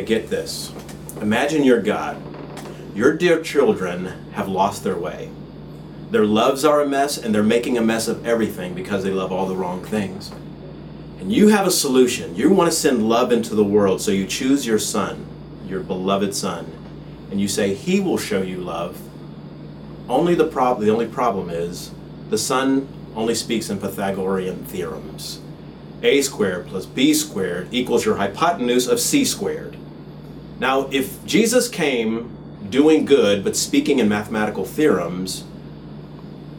Okay, get this. Imagine you're God. Your dear children have lost their way. Their loves are a mess, and they're making a mess of everything because they love all the wrong things. And you have a solution. You want to send love into the world, so you choose your son, your beloved son, and you say, He will show you love. Only the problem the only problem is the son only speaks in Pythagorean theorems. A squared plus B squared equals your hypotenuse of C squared. Now, if Jesus came doing good but speaking in mathematical theorems,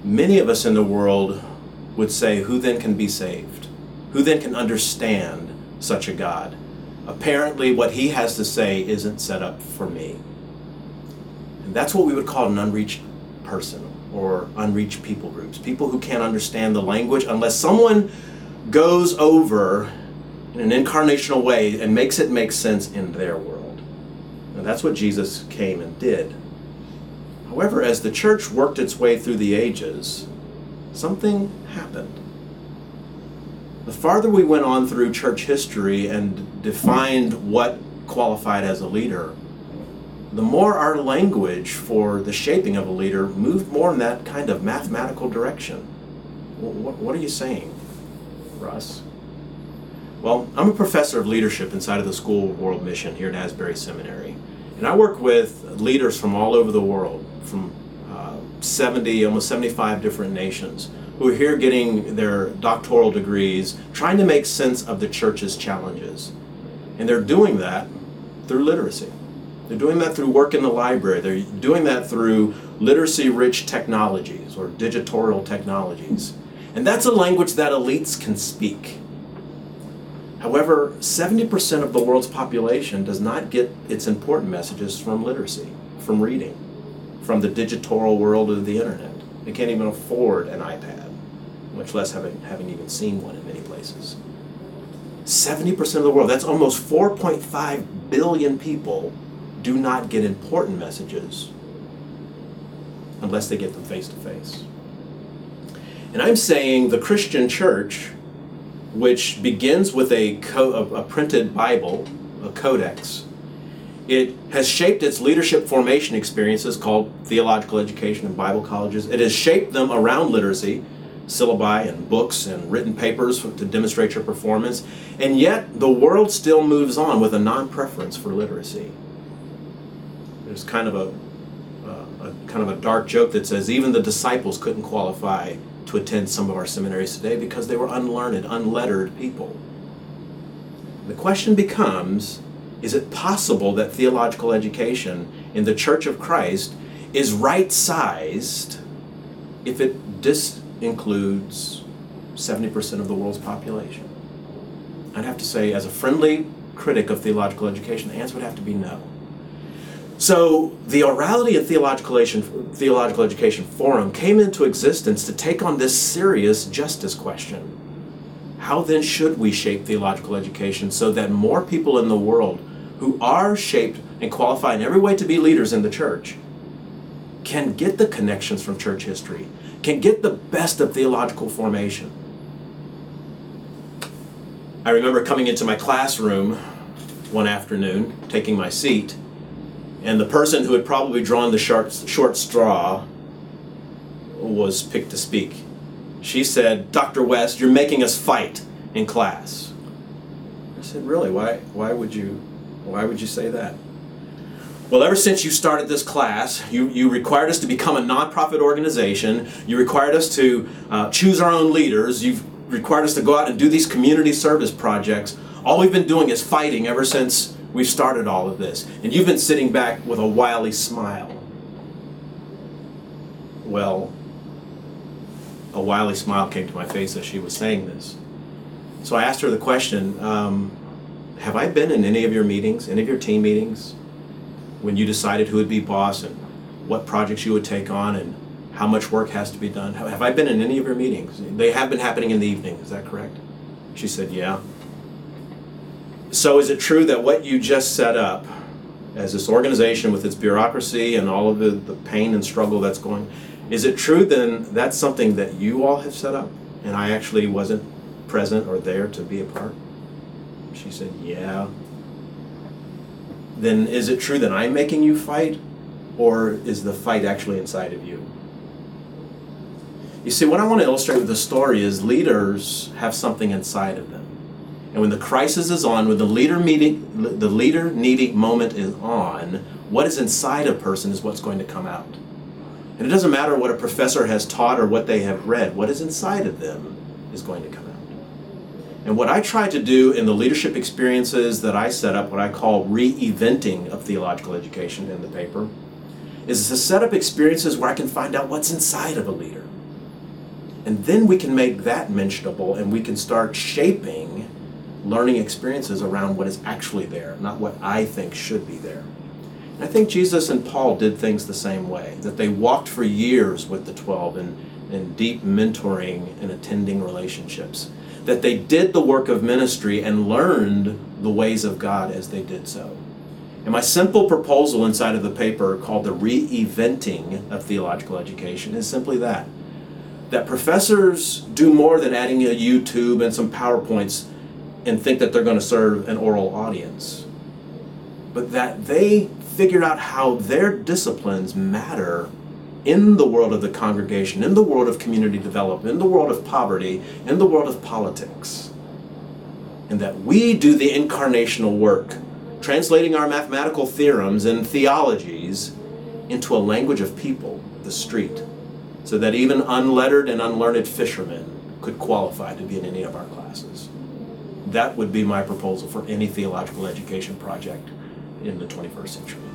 many of us in the world would say, Who then can be saved? Who then can understand such a God? Apparently, what he has to say isn't set up for me. And that's what we would call an unreached person or unreached people groups. People who can't understand the language unless someone goes over in an incarnational way and makes it make sense in their world. And that's what Jesus came and did. However, as the church worked its way through the ages, something happened. The farther we went on through church history and defined what qualified as a leader, the more our language for the shaping of a leader moved more in that kind of mathematical direction. What, are you saying, Russ? Well, I'm a professor of leadership inside of the School World Mission here at Asbury Seminary. And I work with leaders from all over the world, from uh, 70, almost 75 different nations, who are here getting their doctoral degrees, trying to make sense of the church's challenges. And they're doing that through literacy. They're doing that through work in the library. They're doing that through literacy rich technologies or digital technologies. And that's a language that elites can speak. However, 70% of the world's population does not get its important messages from literacy, from reading, from the digital world of the internet. They can't even afford an iPad, much less having, having even seen one in many places. 70% of the world, that's almost 4.5 billion people do not get important messages unless they get them face to face. And I'm saying the Christian church, which begins with a, co- a printed Bible, a codex, it has shaped its leadership formation experiences called theological education and Bible colleges. It has shaped them around literacy, syllabi and books and written papers to demonstrate your performance. And yet, the world still moves on with a non preference for literacy there's kind of a, uh, a kind of a dark joke that says even the disciples couldn't qualify to attend some of our seminaries today because they were unlearned, unlettered people. The question becomes is it possible that theological education in the Church of Christ is right sized if it dis includes 70% of the world's population? I'd have to say, as a friendly critic of theological education, the answer would have to be no. So the Orality and Theological Education, Theological Education Forum came into existence to take on this serious justice question. How then should we shape theological education so that more people in the world who are shaped and qualified in every way to be leaders in the church can get the connections from church history, can get the best of theological formation? I remember coming into my classroom one afternoon, taking my seat, and the person who had probably drawn the short, short straw was picked to speak. She said, Dr. West, you're making us fight in class. I said, Really? Why, why, would, you, why would you say that? Well, ever since you started this class, you, you required us to become a nonprofit organization. You required us to uh, choose our own leaders. You've required us to go out and do these community service projects. All we've been doing is fighting ever since We've started all of this. And you've been sitting back with a wily smile. Well, a wily smile came to my face as she was saying this. So I asked her the question um, Have I been in any of your meetings, any of your team meetings, when you decided who would be boss and what projects you would take on and how much work has to be done? Have I been in any of your meetings? They have been happening in the evening, is that correct? She said, Yeah. So is it true that what you just set up as this organization with its bureaucracy and all of the, the pain and struggle that's going, is it true then that's something that you all have set up and I actually wasn't present or there to be a part? She said, yeah. then is it true that I'm making you fight, or is the fight actually inside of you? You see, what I want to illustrate with the story is leaders have something inside of them. And when the crisis is on, when the leader meeting, the leader needy moment is on, what is inside a person is what's going to come out. And it doesn't matter what a professor has taught or what they have read, what is inside of them is going to come out. And what I try to do in the leadership experiences that I set up, what I call re eventing of theological education in the paper, is to set up experiences where I can find out what's inside of a leader. And then we can make that mentionable and we can start shaping learning experiences around what is actually there, not what I think should be there. And I think Jesus and Paul did things the same way, that they walked for years with the 12 in, in deep mentoring and attending relationships, that they did the work of ministry and learned the ways of God as they did so. And my simple proposal inside of the paper called the re eventing of theological education is simply that that professors do more than adding a YouTube and some PowerPoints and think that they're going to serve an oral audience, but that they figured out how their disciplines matter in the world of the congregation, in the world of community development, in the world of poverty, in the world of politics. And that we do the incarnational work, translating our mathematical theorems and theologies into a language of people, the street, so that even unlettered and unlearned fishermen could qualify to be in any of our classes. That would be my proposal for any theological education project in the 21st century.